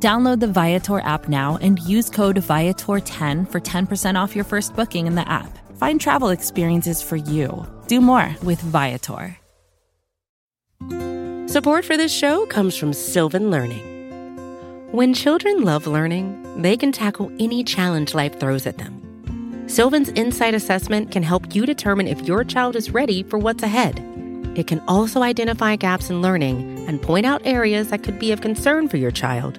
Download the Viator app now and use code Viator10 for 10% off your first booking in the app. Find travel experiences for you. Do more with Viator. Support for this show comes from Sylvan Learning. When children love learning, they can tackle any challenge life throws at them. Sylvan's Insight Assessment can help you determine if your child is ready for what's ahead. It can also identify gaps in learning and point out areas that could be of concern for your child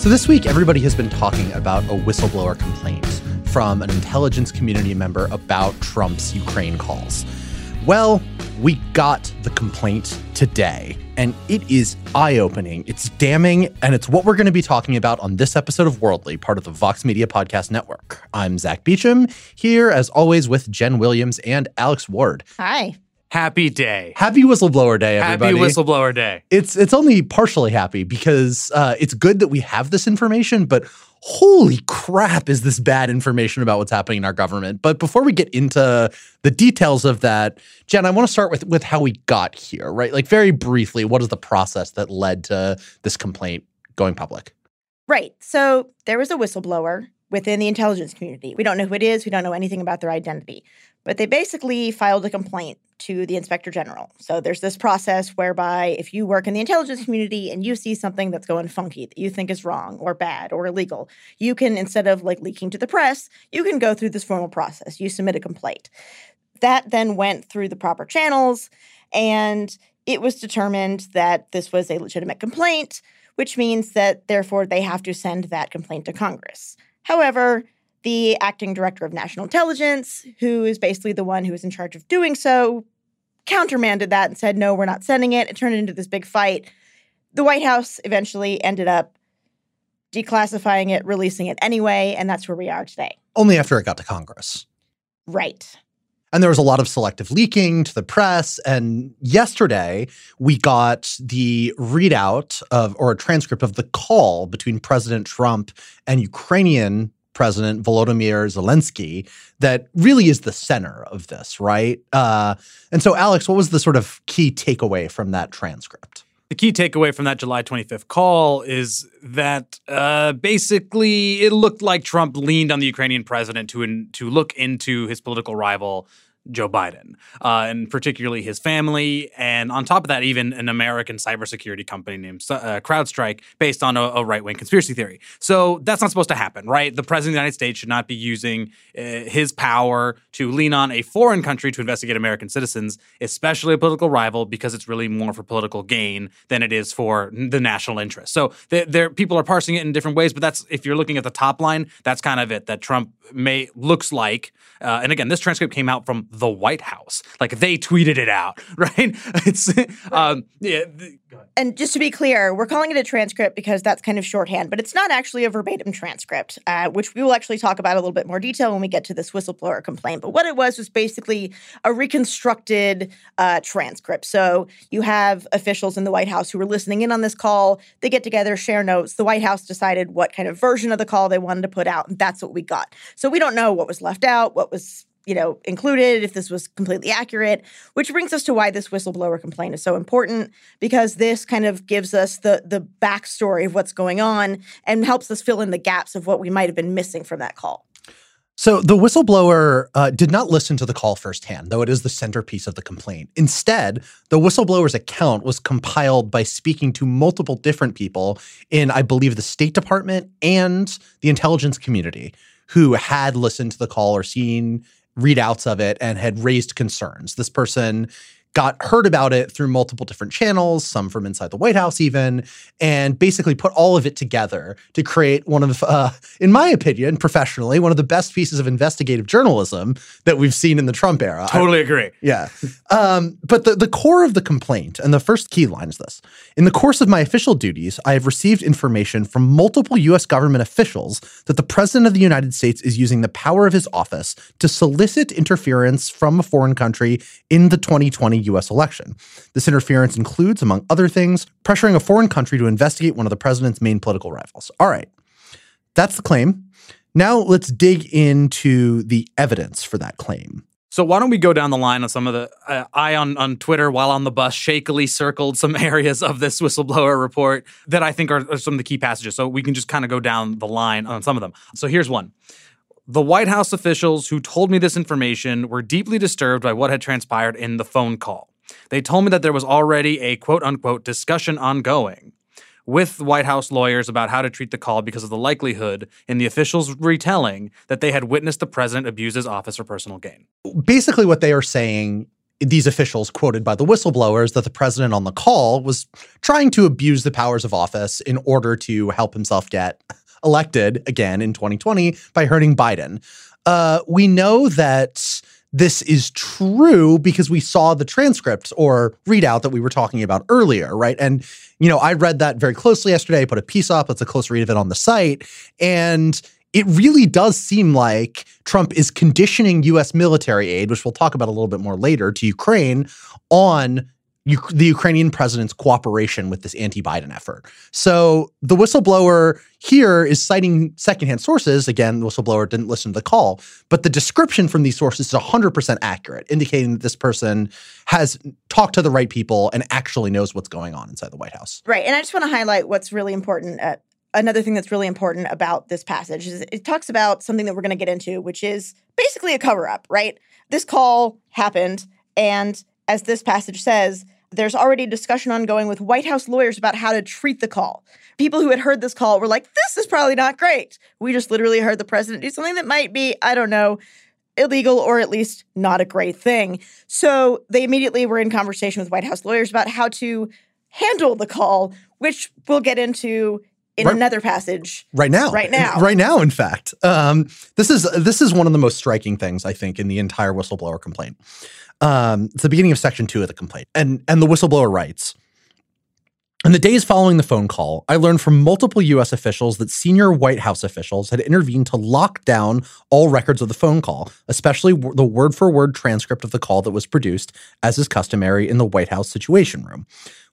So, this week, everybody has been talking about a whistleblower complaint from an intelligence community member about Trump's Ukraine calls. Well, we got the complaint today, and it is eye opening, it's damning, and it's what we're going to be talking about on this episode of Worldly, part of the Vox Media Podcast Network. I'm Zack Beauchamp, here as always with Jenn Williams and Alex Ward. Hi. Happy day. Happy whistleblower day, everybody. Happy whistleblower day. It's it's only partially happy because uh, it's good that we have this information, but holy crap, is this bad information about what's happening in our government? But before we get into the details of that, Jenn, I want to start with with how we got here, right? Like very briefly, what is the process that led to this complaint going public? Right. So there was a whistleblower within the intelligence community. We don't know who it is. We don't know anything about their identity. But they basically filed a complaint to the inspector general. So there's this process whereby if you work in the intelligence community and you see something that's going funky that you think is wrong or bad or illegal, you can instead of like leaking to the press, you can go through this formal process. You submit a complaint. That then went through the proper channels and it was determined that this was a legitimate complaint, which means that therefore they have to send that complaint to Congress. However, the acting director of national intelligence, who is basically the one who is in charge of doing so, countermanded that and said, no, we're not sending it. It turned into this big fight. The White House eventually ended up declassifying it, releasing it anyway, and that's where we are today. Only after it got to Congress. Right. And there was a lot of selective leaking to the press. And yesterday, we got the readout of, or a transcript of the call between President Trump and Ukrainian President Volodymyr Zelensky that really is the center of this, right? Uh, and so, Alex, what was the sort of key takeaway from that transcript? The key takeaway from that July 25th call is that uh, basically it looked like Trump leaned on the Ukrainian president to in, to look into his political rival Joe Biden, uh, and particularly his family. And on top of that, even an American cybersecurity company named uh, CrowdStrike, based on a, a right wing conspiracy theory. So that's not supposed to happen, right? The president of the United States should not be using uh, his power to lean on a foreign country to investigate American citizens, especially a political rival, because it's really more for political gain than it is for the national interest. So there, people are parsing it in different ways, but that's if you're looking at the top line, that's kind of it. That Trump may looks like, uh, and again, this transcript came out from the White House. Like they tweeted it out, right? It's um, yeah. And just to be clear, we're calling it a transcript because that's kind of shorthand, but it's not actually a verbatim transcript, uh, which we will actually talk about a little bit more detail when we get to this whistleblower complaint. But what it was was basically a reconstructed uh, transcript. So you have officials in the White House who were listening in on this call. They get together, share notes. The White House decided what kind of version of the call they wanted to put out, and that's what we got. So we don't know what was left out, what was you know, included, if this was completely accurate, which brings us to why this whistleblower complaint is so important because this kind of gives us the the backstory of what's going on and helps us fill in the gaps of what we might have been missing from that call. So the whistleblower uh, did not listen to the call firsthand, though it is the centerpiece of the complaint. Instead, the whistleblower's account was compiled by speaking to multiple different people in, I believe, the State Department and the intelligence community who had listened to the call or seen readouts of it and had raised concerns. This person got heard about it through multiple different channels, some from inside the White House, even, and basically put all of it together to create one of, uh, in my opinion, professionally, one of the best pieces of investigative journalism that we've seen in the Trump era. Totally I, agree. Yeah. Um, but the, the core of the complaint, and the first key line is this In the course of my official duties, I have received information from multiple U.S. government officials that the President of the United States is using the power of his office to solicit interference from a foreign country in the 2020 U.S. election. This interference includes, among other things, pressuring a foreign country to investigate one of the president's main political rivals. All right, that's the claim. Now let's dig into the evidence for that claim. So why don't we go down the line on some of the uh, I on on Twitter while on the bus shakily circled some areas of this whistleblower report that I think are, are some of the key passages. So we can just kind of go down the line on some of them. So here's one. The White House officials who told me this information were deeply disturbed by what had transpired in the phone call. They told me that there was already a quote unquote discussion ongoing with White House lawyers about how to treat the call because of the likelihood in the officials' retelling that they had witnessed the president abuse his office for personal gain. Basically, what they are saying these officials quoted by the whistleblowers that the president on the call was trying to abuse the powers of office in order to help himself get elected again in 2020 by hurting Biden. Uh, we know that this is true because we saw the transcript or readout that we were talking about earlier, right? And, you know, I read that very closely yesterday. I put a piece up, it's a close read of it on the site. And it really does seem like Trump is conditioning US military aid, which we'll talk about a little bit more later, to Ukraine on the Ukrainian president's cooperation with this anti-Biden effort. So the whistleblower here is citing secondhand sources. Again, the whistleblower didn't listen to the call, but the description from these sources is 100% accurate, indicating that this person has talked to the right people and actually knows what's going on inside the White House. Right. And I just want to highlight what's really important at another thing that's really important about this passage is it talks about something that we're going to get into, which is basically a cover up, right? This call happened and as this passage says, there's already discussion ongoing with White House lawyers about how to treat the call. People who had heard this call were like, this is probably not great. We just literally heard the president do something that might be, I don't know, illegal or at least not a great thing. So they immediately were in conversation with White House lawyers about how to handle the call, which we'll get into in right, another passage right now right now right now in fact um, this is this is one of the most striking things i think in the entire whistleblower complaint um, it's the beginning of section two of the complaint. And, and the whistleblower writes In the days following the phone call, I learned from multiple U.S. officials that senior White House officials had intervened to lock down all records of the phone call, especially the word for word transcript of the call that was produced, as is customary in the White House Situation Room.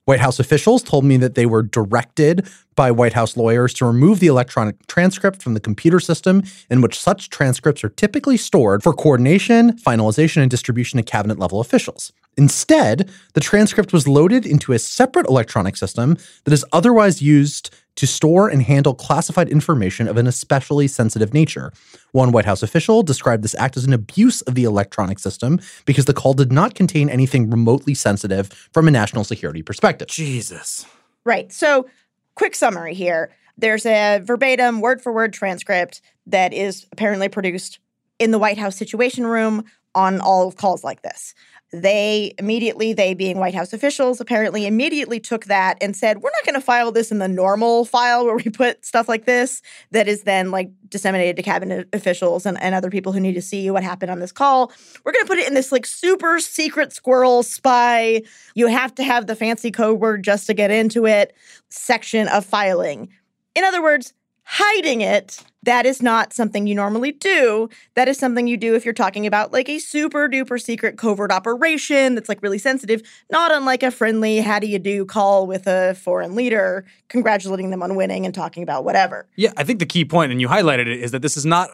White House officials told me that they were directed by White House lawyers to remove the electronic transcript from the computer system in which such transcripts are typically stored for coordination, finalization, and distribution to cabinet level officials. Instead, the transcript was loaded into a separate electronic system that is otherwise used to store and handle classified information of an especially sensitive nature. One White House official described this act as an abuse of the electronic system because the call did not contain anything remotely sensitive from a national security perspective. Jesus. Right. So, quick summary here there's a verbatim, word for word transcript that is apparently produced in the White House Situation Room on all calls like this they immediately, they being White House officials, apparently immediately took that and said, we're not going to file this in the normal file where we put stuff like this that is then like disseminated to cabinet officials and, and other people who need to see what happened on this call. We're going to put it in this like super secret squirrel spy. You have to have the fancy code word just to get into it section of filing. In other words, hiding it that is not something you normally do. That is something you do if you're talking about like a super duper secret covert operation that's like really sensitive, not unlike a friendly, how do you do call with a foreign leader, congratulating them on winning and talking about whatever. Yeah, I think the key point, and you highlighted it, is that this is not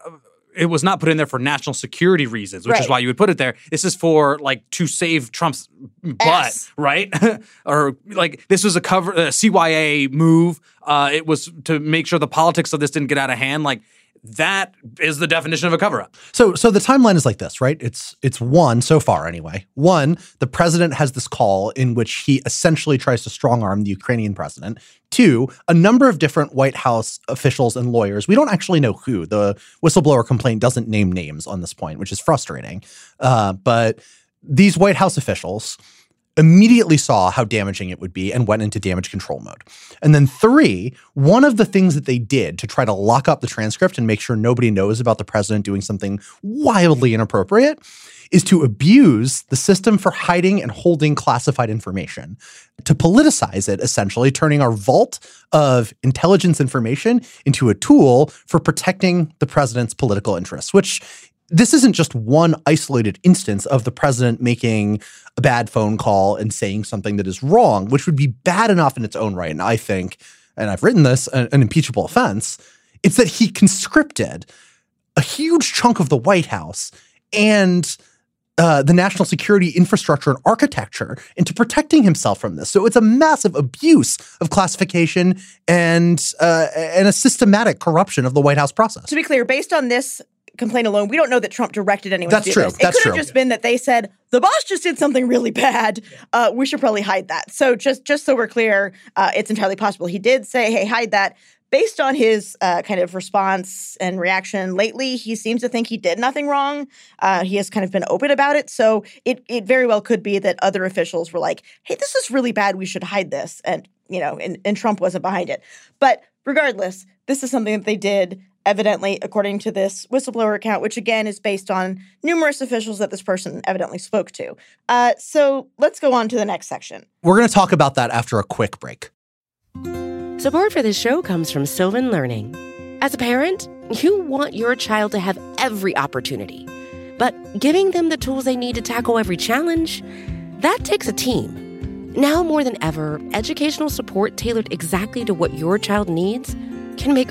it was not put in there for national security reasons, which right. is why you would put it there. This is for like to save Trump's butt, S. right? or like this was a cover a CYA move. Uh, it was to make sure the politics of this didn't get out of hand. Like that is the definition of a cover up. So so the timeline is like this, right? It's it's one so far anyway. One, the president has this call in which he essentially tries to strong arm the Ukrainian president. Two, a number of different White House officials and lawyers. We don't actually know who. The whistleblower complaint doesn't name names on this point, which is frustrating. Uh, but these White House officials immediately saw how damaging it would be and went into damage control mode. And then, three, one of the things that they did to try to lock up the transcript and make sure nobody knows about the president doing something wildly inappropriate is to abuse the system for hiding and holding classified information, to politicize it, essentially, turning our vault of intelligence information into a tool for protecting the president's political interests, which this isn't just one isolated instance of the president making a bad phone call and saying something that is wrong, which would be bad enough in its own right. And I think, and I've written this, an, an impeachable offense. It's that he conscripted a huge chunk of the White House and uh, the national security infrastructure and architecture into protecting himself from this. So it's a massive abuse of classification and uh, and a systematic corruption of the White House process. To be clear, based on this complaint alone, we don't know that Trump directed anyone That's to do true. this. It That's could have just been that they said the boss just did something really bad. Uh, we should probably hide that. So just just so we're clear, uh, it's entirely possible he did say, "Hey, hide that." Based on his uh, kind of response and reaction lately, he seems to think he did nothing wrong. Uh, he has kind of been open about it, so it it very well could be that other officials were like, "Hey, this is really bad. We should hide this," and you know, and, and Trump wasn't behind it. But regardless, this is something that they did evidently, according to this whistleblower account, which again is based on numerous officials that this person evidently spoke to. Uh, so let's go on to the next section. We're going to talk about that after a quick break. Support for this show comes from Sylvan Learning. As a parent, you want your child to have every opportunity, but giving them the tools they need to tackle every challenge, that takes a team. Now more than ever, educational support tailored exactly to what your child needs can make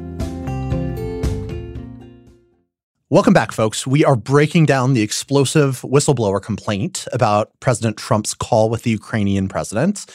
Welcome back, folks. We are breaking down the explosive whistleblower complaint about President Trump's call with the Ukrainian president.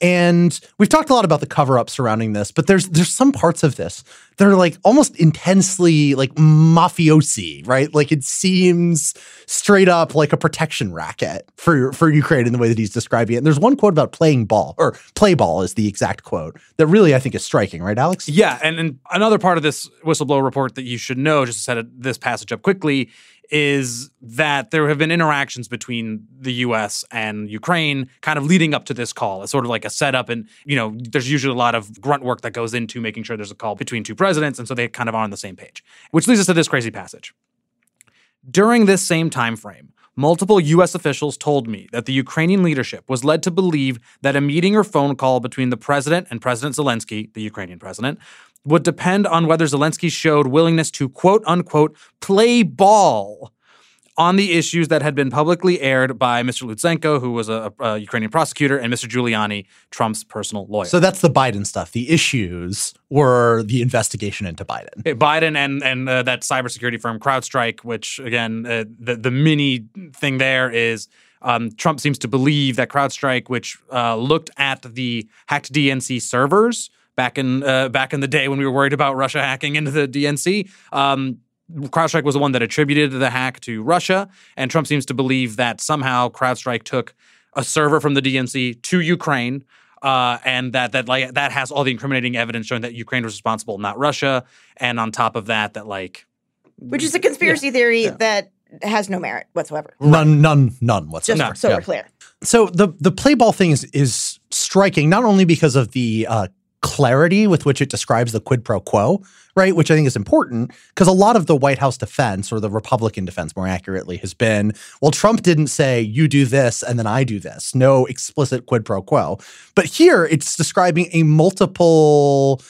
And we've talked a lot about the cover-up surrounding this, but there's there's some parts of this that are like almost intensely like mafiosi, right? Like it seems straight up like a protection racket for for Ukraine in the way that he's describing it. And there's one quote about playing ball, or play ball is the exact quote that really I think is striking, right, Alex? Yeah, and, and another part of this whistleblower report that you should know, just to set this passage up quickly, is that there have been interactions between the U.S. and Ukraine, kind of leading up to this call. It's sort of like a setup, and you know, there's usually a lot of grunt work that goes into making sure there's a call between two presidents, and so they kind of are on the same page. Which leads us to this crazy passage. During this same time frame, multiple U.S. officials told me that the Ukrainian leadership was led to believe that a meeting or phone call between the president and President Zelensky, the Ukrainian president, would depend on whether Zelensky showed willingness to quote unquote play ball on the issues that had been publicly aired by Mr. Lutsenko, who was a, a Ukrainian prosecutor, and Mr. Giuliani, Trump's personal lawyer. So that's the Biden stuff. The issues were the investigation into Biden. Biden and and uh, that cybersecurity firm CrowdStrike, which again, uh, the the mini thing there is um, Trump seems to believe that CrowdStrike, which uh, looked at the hacked DNC servers back in uh, back in the day when we were worried about Russia hacking into the DNC. Um, CrowdStrike was the one that attributed the hack to Russia, and Trump seems to believe that somehow CrowdStrike took a server from the DNC to Ukraine, uh, and that that like that has all the incriminating evidence showing that Ukraine was responsible, not Russia. And on top of that, that like Which is a conspiracy theory that has no merit whatsoever. None, none, none Just whatsoever. so Yeah. we're clear. So the the play ball thing is is striking, not only because of the uh, clarity with which it describes the quid pro quo, right? Which I think is important because a lot of the White House defense, or the Republican defense more accurately, has been well, Trump didn't say you do this and then I do this. No explicit quid pro quo. But here it's describing a multiple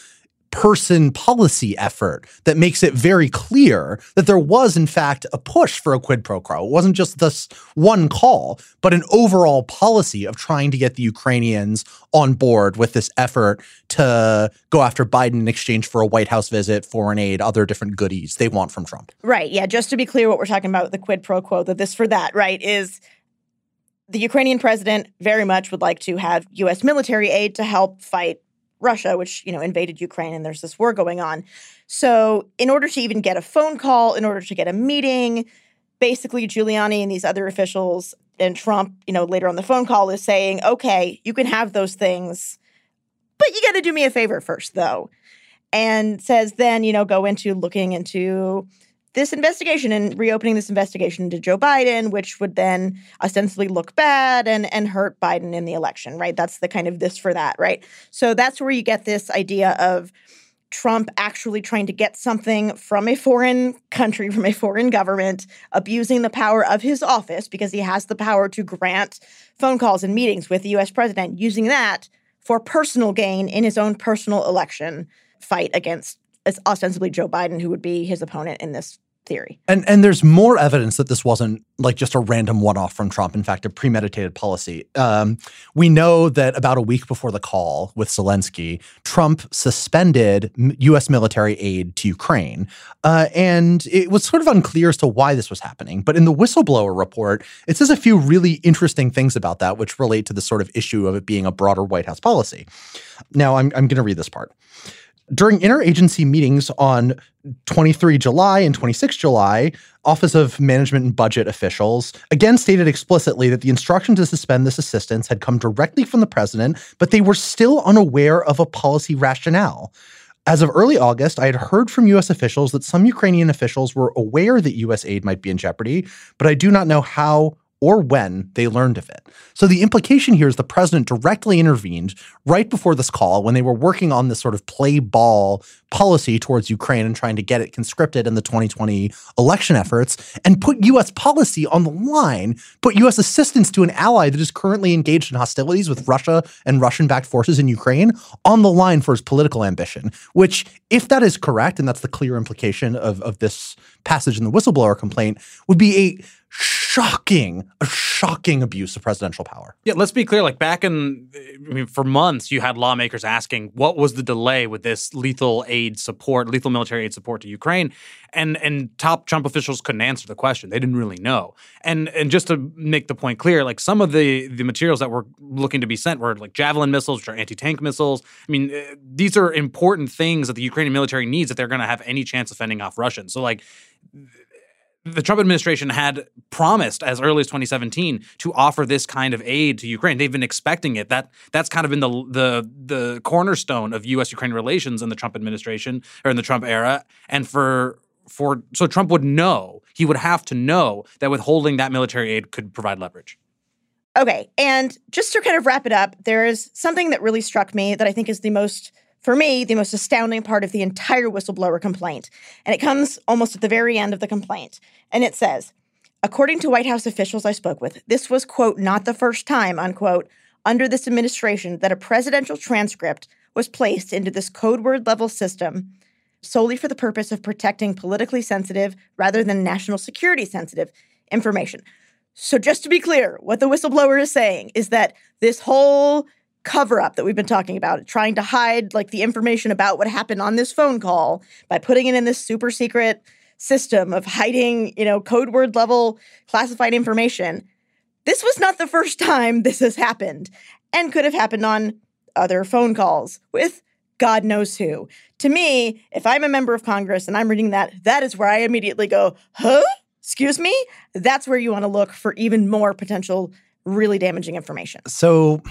person policy effort that makes it very clear that there was, in fact, a push for a quid pro quo. It wasn't just this one call, but an overall policy of trying to get the Ukrainians on board with this effort to go after Biden in exchange for a White House visit, foreign aid, other different goodies they want from Trump. Right. Yeah. Just to be clear, what we're talking about, the quid pro quo, the this for that, right, is the Ukrainian president very much would like to have U.S. military aid to help fight Russia, which you know invaded Ukraine, and there's this war going on. So, in order to even get a phone call, in order to get a meeting, basically Giuliani and these other officials and Trump, you know, later on the phone call is saying, "Okay, you can have those things, but you got to do me a favor first, though." And says then, you know, go into looking into this investigation and reopening this investigation to Joe Biden, which would then ostensibly look bad and and hurt Biden in the election, right? That's the kind of this for that, right? So that's where you get this idea of Trump actually trying to get something from a foreign country, from a foreign government, abusing the power of his office because he has the power to grant phone calls and meetings with the US president, using that for personal gain in his own personal election fight against ostensibly Joe Biden, who would be his opponent in this theory. And and there's more evidence that this wasn't like just a random one-off from Trump. In fact, a premeditated policy. Um, we know that about a week before the call with Zelensky, Trump suspended U.S. military aid to Ukraine, uh, and it was sort of unclear as to why this was happening. But in the whistleblower report, it says a few really interesting things about that, which relate to the sort of issue of it being a broader White House policy. Now, I'm I'm going to read this part. During interagency meetings on 23 July and 26 July, Office of Management and Budget officials again stated explicitly that the instruction to suspend this assistance had come directly from the president, but they were still unaware of a policy rationale. As of early August, I had heard from U.S. officials that some Ukrainian officials were aware that U.S. aid might be in jeopardy, but I do not know how or when they learned of it. So the implication here is the president directly intervened right before this call when they were working on this sort of play ball policy towards Ukraine and trying to get it conscripted in the 2020 election efforts and put U.S. policy on the line, put U.S. assistance to an ally that is currently engaged in hostilities with Russia and Russian backed forces in Ukraine on the line for his political ambition, which, if that is correct, and that's the clear implication of, of this passage in the whistleblower complaint, would be a shocking, a shocking abuse of presidential power. Yeah, let's be clear. Like back in, I mean, for months, you had lawmakers asking what was the delay with this lethal aid support, lethal military aid support to Ukraine, and and top Trump officials couldn't answer the question. They didn't really know. And and just to make the point clear, like some of the the materials that were looking to be sent were like Javelin missiles, which are anti tank missiles. I mean, uh, these are important things that the Ukrainian military needs if they're going to have any chance of fending off Russians. So like the Trump administration had promised as early as 2017 to offer this kind of aid to Ukraine. They've been expecting it. That that's kind of been the the the cornerstone of U.S. Ukraine relations in the Trump administration or in the Trump era. And for for so Trump would know he would have to know that withholding that military aid could provide leverage. Okay, and just to kind of wrap it up, there is something that really struck me that I think is the most for me, the most astounding part of the entire whistleblower complaint. And it comes almost at the very end of the complaint. And it says, according to White House officials I spoke with, this was, quote, not the first time, unquote, under this administration that a presidential transcript was placed into this code word level system solely for the purpose of protecting politically sensitive rather than national security sensitive information. So, just to be clear, what the whistleblower is saying is that this whole cover up that we've been talking about, trying to hide like the information about what happened on this phone call by putting it in this super secret system of hiding, you know, code word level classified information. This was not the first time this has happened and could have happened on other phone calls with God knows who. To me, if I'm a member of Congress and I'm reading that, that is where I immediately go, huh? Excuse me? That's where you want to look for even more potential really damaging information. So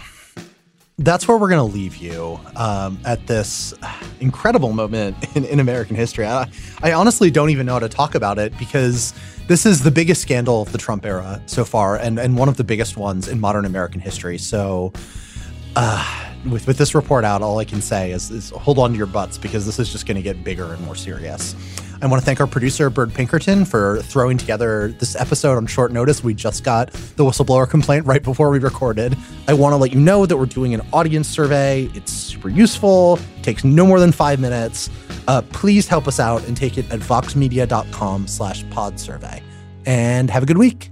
that's where we're going to leave you um, at this incredible moment in, in American history. I, I, honestly don't even know how to talk about it because this is the biggest scandal of the Trump era so far and, and one of the biggest ones in modern American history. So uh, with with this report out, all I can say is, is hold on to your butts because this is just going to get bigger and more serious. I want to thank our producer, Bird Pinkerton, for throwing together this episode on short notice. We just got the whistleblower complaint right before we recorded. I want to let you know that we're doing an audience survey. It's super useful, takes no more than five minutes. Uh, please help us out and take it at voxmedia.com slash pod survey. And have a good week.